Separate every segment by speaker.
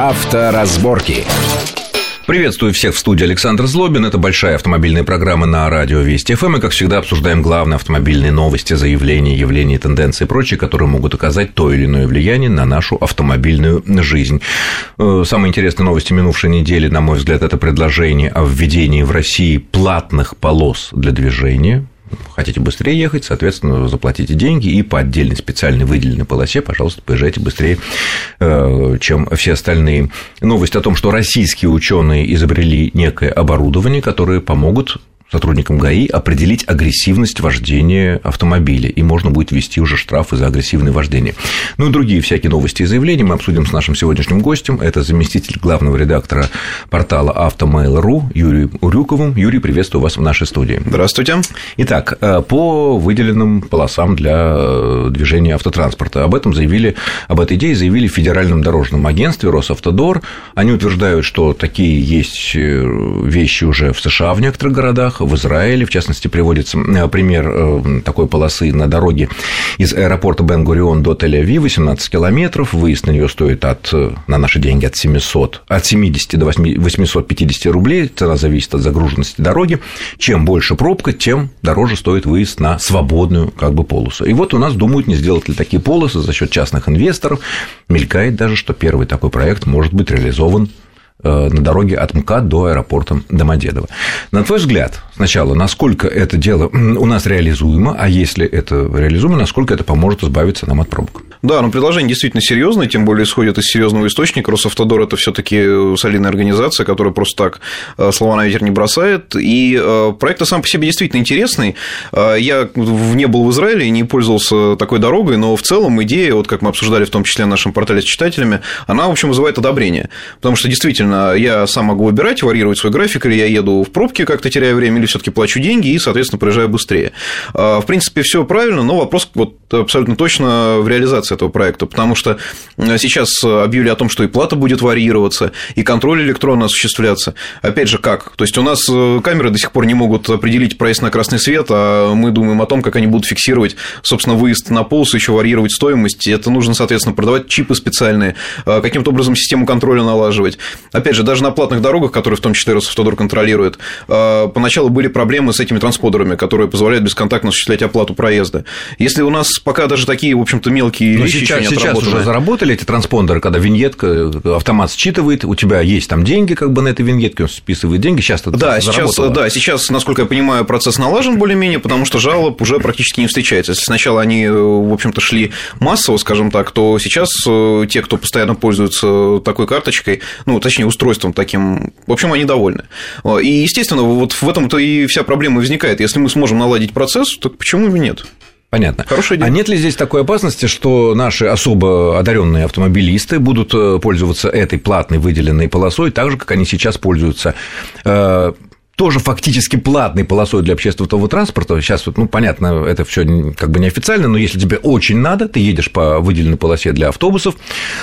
Speaker 1: Авторазборки. Приветствую всех в студии Александр Злобин. Это большая автомобильная программа на радио Вести ФМ. И, как всегда, обсуждаем главные автомобильные новости, заявления, явления, тенденции и прочее, которые могут оказать то или иное влияние на нашу автомобильную жизнь. Э, самые интересные новости минувшей недели, на мой взгляд, это предложение о введении в России платных полос для движения хотите быстрее ехать, соответственно, заплатите деньги и по отдельной специальной выделенной полосе, пожалуйста, поезжайте быстрее, э, чем все остальные. Новость о том, что российские ученые изобрели некое оборудование, которое помогут сотрудникам ГАИ определить агрессивность вождения автомобиля, и можно будет ввести уже штрафы за агрессивное вождение. Ну и другие всякие новости и заявления мы обсудим с нашим сегодняшним гостем. Это заместитель главного редактора портала Автомейл.ру Юрий Урюковым. Юрий, приветствую вас в нашей студии.
Speaker 2: Здравствуйте.
Speaker 1: Итак, э, по выделенным полосам для э, движения автотранспорта. Об этом заявили, об этой идее заявили в Федеральном дорожном агентстве Росавтодор. Они утверждают, что такие есть э, вещи уже в США в некоторых городах, в Израиле. В частности, приводится э, пример э, такой полосы на дороге из аэропорта Бен-Гурион до Тель-Ави, 18 километров. Выезд на нее стоит от, э, на наши деньги от 700, от 70 до 850 рублей. Цена зависит от загруженности дороги. Чем больше пробка, тем дороже стоит выезд на свободную как бы полосу. И вот у нас думают, не сделать ли такие полосы за счет частных инвесторов. Мелькает даже, что первый такой проект может быть реализован на дороге от МКАД до аэропорта Домодедово. На твой взгляд, сначала, насколько это дело у нас реализуемо, а если это реализуемо, насколько это поможет избавиться нам от пробок?
Speaker 2: Да, но предложение действительно серьезное, тем более исходит из серьезного источника. Росавтодор это все-таки солидная организация, которая просто так э, слова на ветер не бросает. И э, проект сам по себе действительно интересный. Я не был в Израиле не пользовался такой дорогой, но в целом идея, вот как мы обсуждали в том числе в нашем портале с читателями, она, в общем, вызывает одобрение. Потому что действительно действительно, я сам могу выбирать, варьировать свой график, или я еду в пробке, как-то теряю время, или все таки плачу деньги и, соответственно, проезжаю быстрее. А, в принципе, все правильно, но вопрос вот абсолютно точно в реализации этого проекта, потому что сейчас объявили о том, что и плата будет варьироваться, и контроль электронно осуществляться. Опять же, как? То есть, у нас э, камеры до сих пор не могут определить проезд на красный свет, а мы думаем о том, как они будут фиксировать, собственно, выезд на полосу, еще варьировать стоимость. Это нужно, соответственно, продавать чипы специальные, а, каким-то образом систему контроля налаживать опять же, даже на платных дорогах, которые в том числе Росавтодор контролирует, э, поначалу были проблемы с этими трансподерами, которые позволяют бесконтактно осуществлять оплату проезда. Если у нас пока даже такие, в общем-то, мелкие
Speaker 1: Но вещи сейчас, еще не сейчас уже заработали эти транспондеры, когда виньетка, автомат считывает, у тебя есть там деньги, как бы на этой виньетке он списывает деньги, сейчас это
Speaker 2: да, сейчас, да, сейчас, насколько я понимаю, процесс налажен более-менее, потому что жалоб уже практически не встречается. Если сначала они, э, в общем-то, шли массово, скажем так, то сейчас э, те, кто постоянно пользуется такой карточкой, ну, точнее, устройством таким. В общем, они довольны. И, естественно, вот в этом-то и вся проблема возникает. Если мы сможем наладить процесс, то почему бы нет?
Speaker 1: Понятно. Хорошая идея. А нет ли здесь такой опасности, что наши особо одаренные автомобилисты будут э, пользоваться этой платной выделенной полосой так же, как они сейчас пользуются э, тоже фактически платной полосой для общественного транспорта. Сейчас вот, ну, понятно, это все как бы неофициально, но если тебе очень надо, ты едешь по выделенной полосе для автобусов,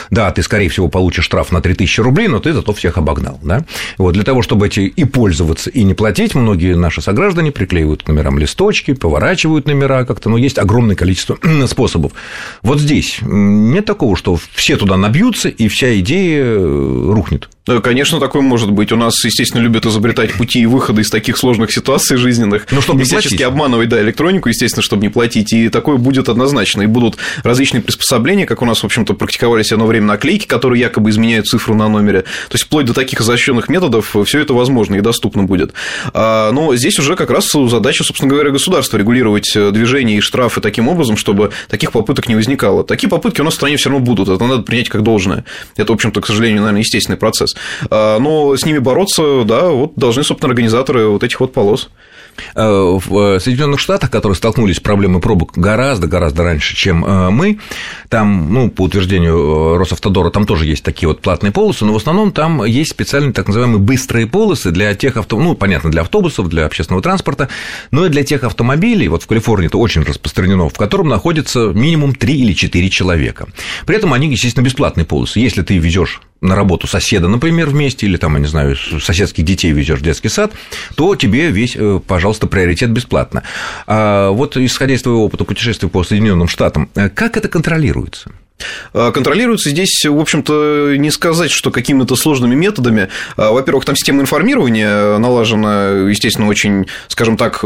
Speaker 1: да, ты, скорее всего, получишь штраф на 3000 рублей, но ты зато всех обогнал, да. Вот для того, чтобы эти и пользоваться, и не платить, многие наши сограждане приклеивают к номерам листочки, поворачивают номера как-то, но есть огромное количество способов. Вот здесь нет такого, что все туда набьются, и вся идея э, рухнет.
Speaker 2: Конечно, такое может быть. У нас, естественно, любят изобретать пути и выходы из таких сложных ситуаций жизненных.
Speaker 1: Ну, чтобы
Speaker 2: и всячески
Speaker 1: платить.
Speaker 2: обманывать, да, электронику, естественно, чтобы не платить. И такое будет однозначно. И будут различные приспособления, как у нас, в общем-то, практиковались одно время наклейки, которые якобы изменяют цифру на номере. То есть, вплоть до таких изощренных методов все это возможно и доступно будет. А, но здесь уже как раз задача, собственно говоря, государства регулировать движение и штрафы таким образом, чтобы таких попыток не возникало. Такие попытки у нас в стране все равно будут. Это надо принять как должное. Это, в общем-то, к сожалению, наверное, естественный процесс. А, но с ними бороться, да, вот должны, собственно, организаторы вот этих вот полос.
Speaker 1: Э, в Соединенных Штатах, которые столкнулись с проблемой пробок гораздо-гораздо раньше, чем э, мы, там, ну, по утверждению э, Росавтодора, там тоже есть такие вот платные полосы, но в основном там есть специальные так называемые быстрые полосы для тех авто, ну, понятно, для автобусов, для общественного транспорта, но и для тех автомобилей, вот в Калифорнии это очень распространено, в котором находится минимум 3 или 4 человека. При этом они, естественно, бесплатные полосы. Если ты везешь на работу соседа, например, вместе, или там, я не знаю, соседских детей везешь в детский сад, то тебе весь, э, пожалуйста, приоритет бесплатно. А вот исходя из твоего опыта путешествия по Соединенным Штатам, э, как это контролируется?
Speaker 2: Контролируется здесь, в общем-то, не сказать, что какими-то сложными методами. Во-первых, там система информирования налажена, естественно, очень, скажем так,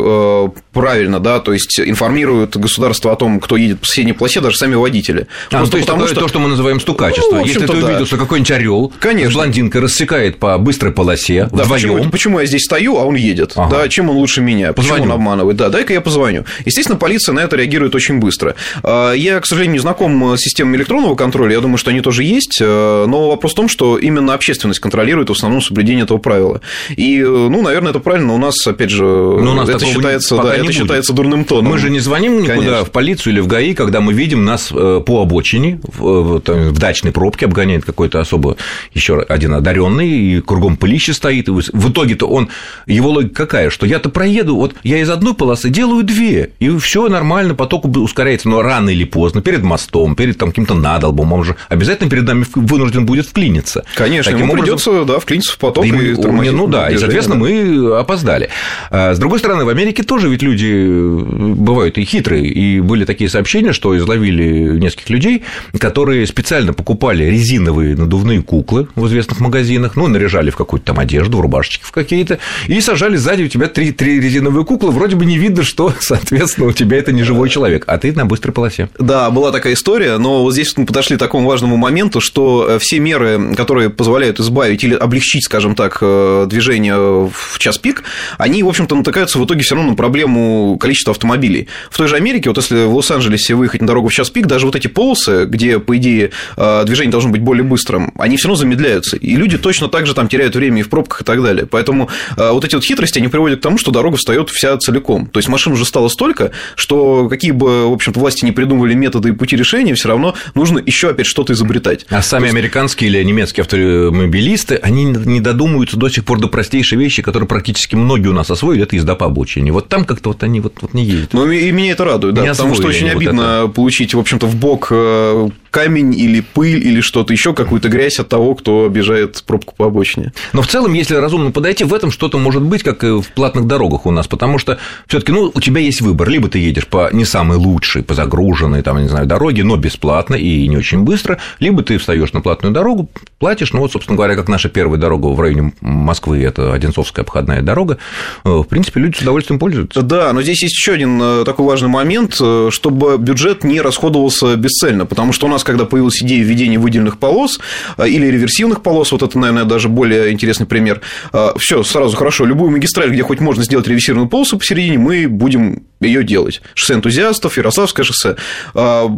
Speaker 2: правильно, да, то есть информируют государство о том, кто едет по соседней полосе, даже сами водители.
Speaker 1: А, Просто то есть потому, что... то, что мы называем стукачество. Ну, Если ты да. увидел, что какой-нибудь орел с блондинкой рассекает по быстрой полосе да, вдвоем.
Speaker 2: Почему, почему я здесь стою, а он едет? Ага. Да, чем он лучше меня? Позвоню. Почему он обманывает? Да, дай-ка я позвоню. Естественно, полиция на это реагирует очень быстро. Я, к сожалению, не знаком с системой электронного контроля, я думаю, что они тоже есть, э, но вопрос в том, что именно общественность контролирует в основном соблюдение этого правила. И, э, ну, наверное, это правильно, у нас, опять же, но у нас это считается, да, это считается дурным тоном.
Speaker 1: Мы же не звоним никуда Конечно. в полицию или в ГАИ, когда мы видим нас э, по обочине, в, в дачной пробке обгоняет какой-то особо еще один одаренный, и кругом пылище стоит, и в итоге-то он, его логика какая, что я-то проеду, вот я из одной полосы делаю две, и все нормально, поток ускоряется, но рано или поздно, перед мостом, перед там, каким-то надолбом, он же обязательно перед нами вынужден будет вклиниться.
Speaker 2: Конечно, Таким ему образом... придется да, вклиниться в поток и, и
Speaker 1: тормозить. Ну да, и, соответственно, да. мы опоздали. А, с другой стороны, в Америке тоже ведь люди бывают и хитрые, и были такие сообщения, что изловили нескольких людей, которые специально покупали резиновые надувные куклы в известных магазинах, ну, наряжали в какую-то там одежду, в рубашечки в какие-то, и сажали сзади у тебя три, три резиновые куклы, вроде бы не видно, что, соответственно, у тебя это не живой человек, а ты на быстрой полосе.
Speaker 2: Да, была такая история, но вот здесь мы подошли к такому важному моменту, что э, все меры, которые позволяют избавить или облегчить, скажем так, э, движение в час пик, они, в общем-то, натыкаются в итоге все равно на проблему количества автомобилей. В той же Америке, вот если в Лос-Анджелесе выехать на дорогу в час пик, даже вот эти полосы, где, по идее, э, движение должно быть более быстрым, они все равно замедляются. И люди точно так же там теряют время и в пробках и так далее. Поэтому вот эти вот хитрости, они приводят к тому, что дорога встает вся целиком. То есть машин уже стало столько, что какие бы, в общем-то, власти не придумывали методы и пути решения, все равно нужно еще опять что-то изобретать.
Speaker 1: А сами есть... американские или немецкие автомобилисты, они не додумываются до сих пор до простейшей вещи, которые практически многие у нас освоили, это езда по обочине. Вот там как-то вот они вот, вот не ездят.
Speaker 2: Ну, и меня это радует, да, потому что очень обидно вот получить, в общем-то, в бок э, камень или пыль или что-то еще, какую-то грязь от того, кто обижает пробку по обочине.
Speaker 1: Но в целом, если разумно подойти, в этом что-то может быть, как и в платных дорогах у нас, потому что все таки ну, у тебя есть выбор, либо ты едешь по не самой лучшей, по загруженной, там, не знаю, дороге, но бесплатно и не очень быстро, либо ты встаешь на платную дорогу, платишь, ну, вот, собственно говоря, как наша первая дорога в районе Москвы, это Одинцовская обходная дорога, э, в принципе, люди с удовольствием пользуются.
Speaker 2: Да, но здесь есть еще один э, такой важный момент, э, чтобы бюджет не расходовался бесцельно, потому что у нас, когда появилась идея введения выделенных полос или реверсивных полос, вот это, наверное, даже более интересный пример, все сразу хорошо, любую магистраль, где хоть можно сделать реверсивную полосу посередине, мы будем ее делать. Шоссе энтузиастов, Ярославское шоссе.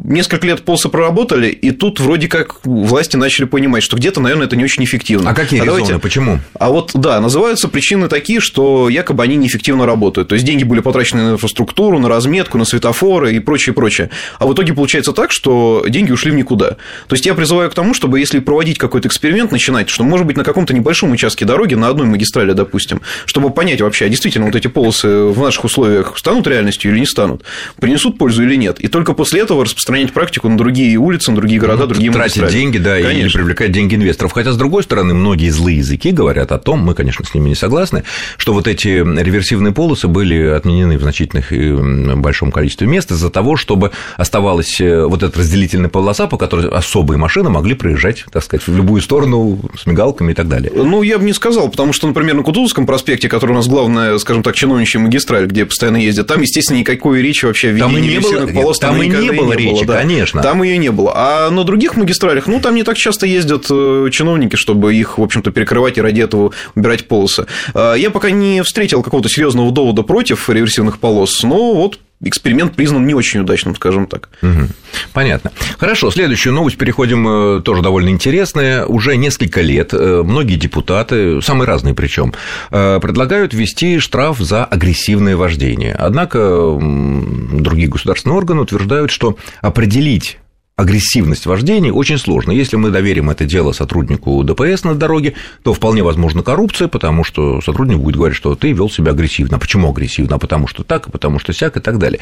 Speaker 2: Несколько лет полосы проработали, и тут вроде как власти начали понимать, что где-то, наверное, это не очень эффективно.
Speaker 1: А какие а резоны? Давайте... Почему?
Speaker 2: А вот, да, называются причины такие, что якобы они неэффективно работают. То есть деньги были потрачены на инфраструктуру, на разметку, на светофоры и прочее, прочее. А в итоге получается так, что деньги ушли в никуда. То есть я призываю к тому, чтобы если проводить какой-то эксперимент, начинать, что может быть на каком-то небольшом участке дороги, на одной магистрали, допустим, чтобы понять вообще, а действительно вот эти полосы в наших условиях станут реальностью или не станут, принесут пользу или нет. И только после этого распространять практику на другие улицы, на другие города, ну, другие
Speaker 1: тратить деньги, да, Конечно. или привлекать деньги инвесторов. Хотя, с другой стороны, многие злые языки говорят о том, мы, конечно, с ними не согласны, что вот эти реверсивные полосы были отменены в значительных и большом количестве мест из-за того, чтобы оставалась э, вот эта разделительная полоса, по которой особые машины могли проезжать, так сказать, в любую сторону с мигалками и так далее.
Speaker 2: Ну, я бы не сказал, потому что, например, на Кутузовском проспекте, который у нас главная, скажем так, чиновничья магистраль, где постоянно ездят, там, естественно, никакой речи вообще
Speaker 1: в там и не было, полос там, там и не было речи, было, да. конечно.
Speaker 2: Там ее не было. А на других магистралях, ну, там не так часто ездят э, чиновники, чтобы их, в общем-то, перекрывать и ради этого убирать полосы. А, я пока не встретил какого-то серьезного довода против реверсивных полос, но вот эксперимент признан не очень удачным, скажем так.
Speaker 1: Угу. Понятно. Хорошо, следующую новость переходим, э, тоже довольно интересная. Уже несколько лет э, многие депутаты, самые разные причем, предлагают ввести штраф за агрессивное вождение. Однако другие государственные органы утверждают, что определить агрессивность вождения очень сложно. Если мы доверим это дело сотруднику ДПС на дороге, то вполне возможна коррупция, потому что сотрудник будет говорить, что ты вел себя агрессивно. Почему агрессивно? А потому что так, а потому что сяк и так далее.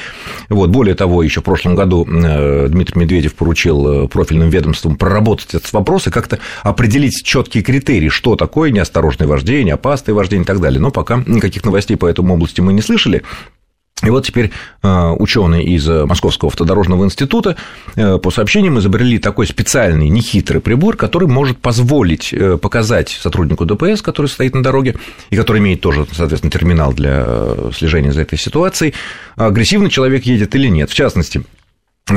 Speaker 1: Вот. Более того, еще в прошлом году э, Дмитрий Медведев поручил э, профильным ведомствам проработать этот вопрос и как-то определить четкие критерии, что такое неосторожное вождение, опасное вождение и так далее. Но пока никаких новостей по этому области мы не слышали. И вот теперь э, ученые из Московского автодорожного института э, по сообщениям изобрели такой специальный нехитрый прибор, который может позволить э, показать сотруднику ДПС, который стоит на дороге и который имеет тоже, соответственно, терминал для слежения за этой ситуацией, агрессивный человек едет или нет. В частности,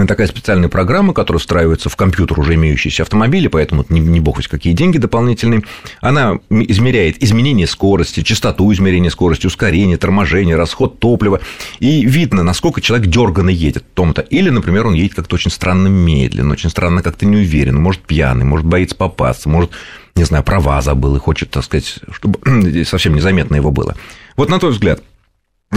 Speaker 1: такая специальная программа, которая встраивается в компьютер уже имеющийся автомобиля, поэтому не, не бог ведь какие деньги дополнительные. Она измеряет изменение скорости, частоту измерения скорости, ускорение, торможение, расход топлива. И видно, насколько человек дерганно едет в том-то. Или, например, он едет как-то очень странно медленно, очень странно как-то неуверенно, может, пьяный, может, боится попасться, может, не знаю, права забыл и хочет, так сказать, чтобы совсем незаметно его было. Вот на твой взгляд, Э,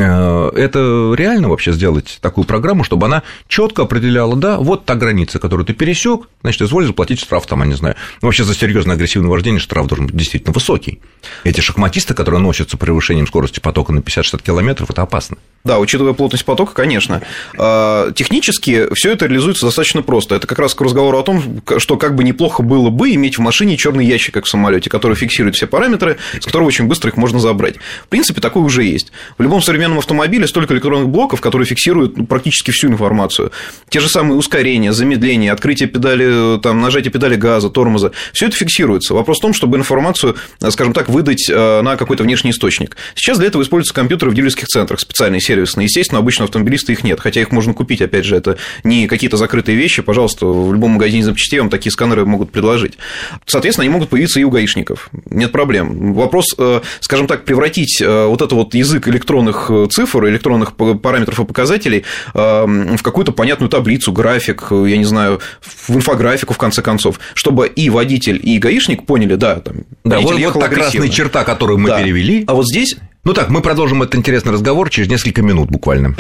Speaker 1: это реально вообще сделать такую программу, чтобы она четко определяла, да, вот та граница, которую ты пересек, значит, изволь заплатить штраф, там, я не знаю. Ну, вообще за серьезное агрессивное вождение штраф должен быть действительно высокий. Эти шахматисты, которые носятся превышением скорости потока на 50-60 километров, это опасно.
Speaker 2: Да, учитывая плотность потока, конечно. А, технически все это реализуется достаточно просто. Это как раз к разговору о том, что как бы неплохо было бы иметь в машине черный ящик, как в самолете, который фиксирует все параметры, с которого очень быстро их можно забрать. В принципе, такой уже есть. В любом современном автомобиле столько электронных блоков, которые фиксируют ну, практически всю информацию. Те же самые ускорения, замедления, открытие педали, там, нажатие педали газа, тормоза. Все это фиксируется. Вопрос в том, чтобы информацию, скажем так, выдать э, на какой-то внешний источник. Сейчас для этого используются компьютеры в дилерских центрах, специальные сервисы сервисные. Естественно, обычно автомобилисты их нет, хотя их можно купить, опять же, это не какие-то закрытые вещи, пожалуйста, в любом магазине запчастей вам такие сканеры могут предложить. Соответственно, они могут появиться и у гаишников, нет проблем. Вопрос, э, скажем так, превратить э, вот это вот язык электронных э, цифр, электронных параметров и показателей в какую-то понятную таблицу, график, я не знаю, в инфографику, в конце концов, чтобы и водитель, и гаишник поняли, да, там,
Speaker 1: да, вот, вот та красная черта, которую мы да. перевели.
Speaker 2: А вот здесь
Speaker 1: ну так, мы продолжим этот интересный разговор через несколько минут буквально.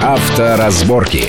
Speaker 3: Авторазборки.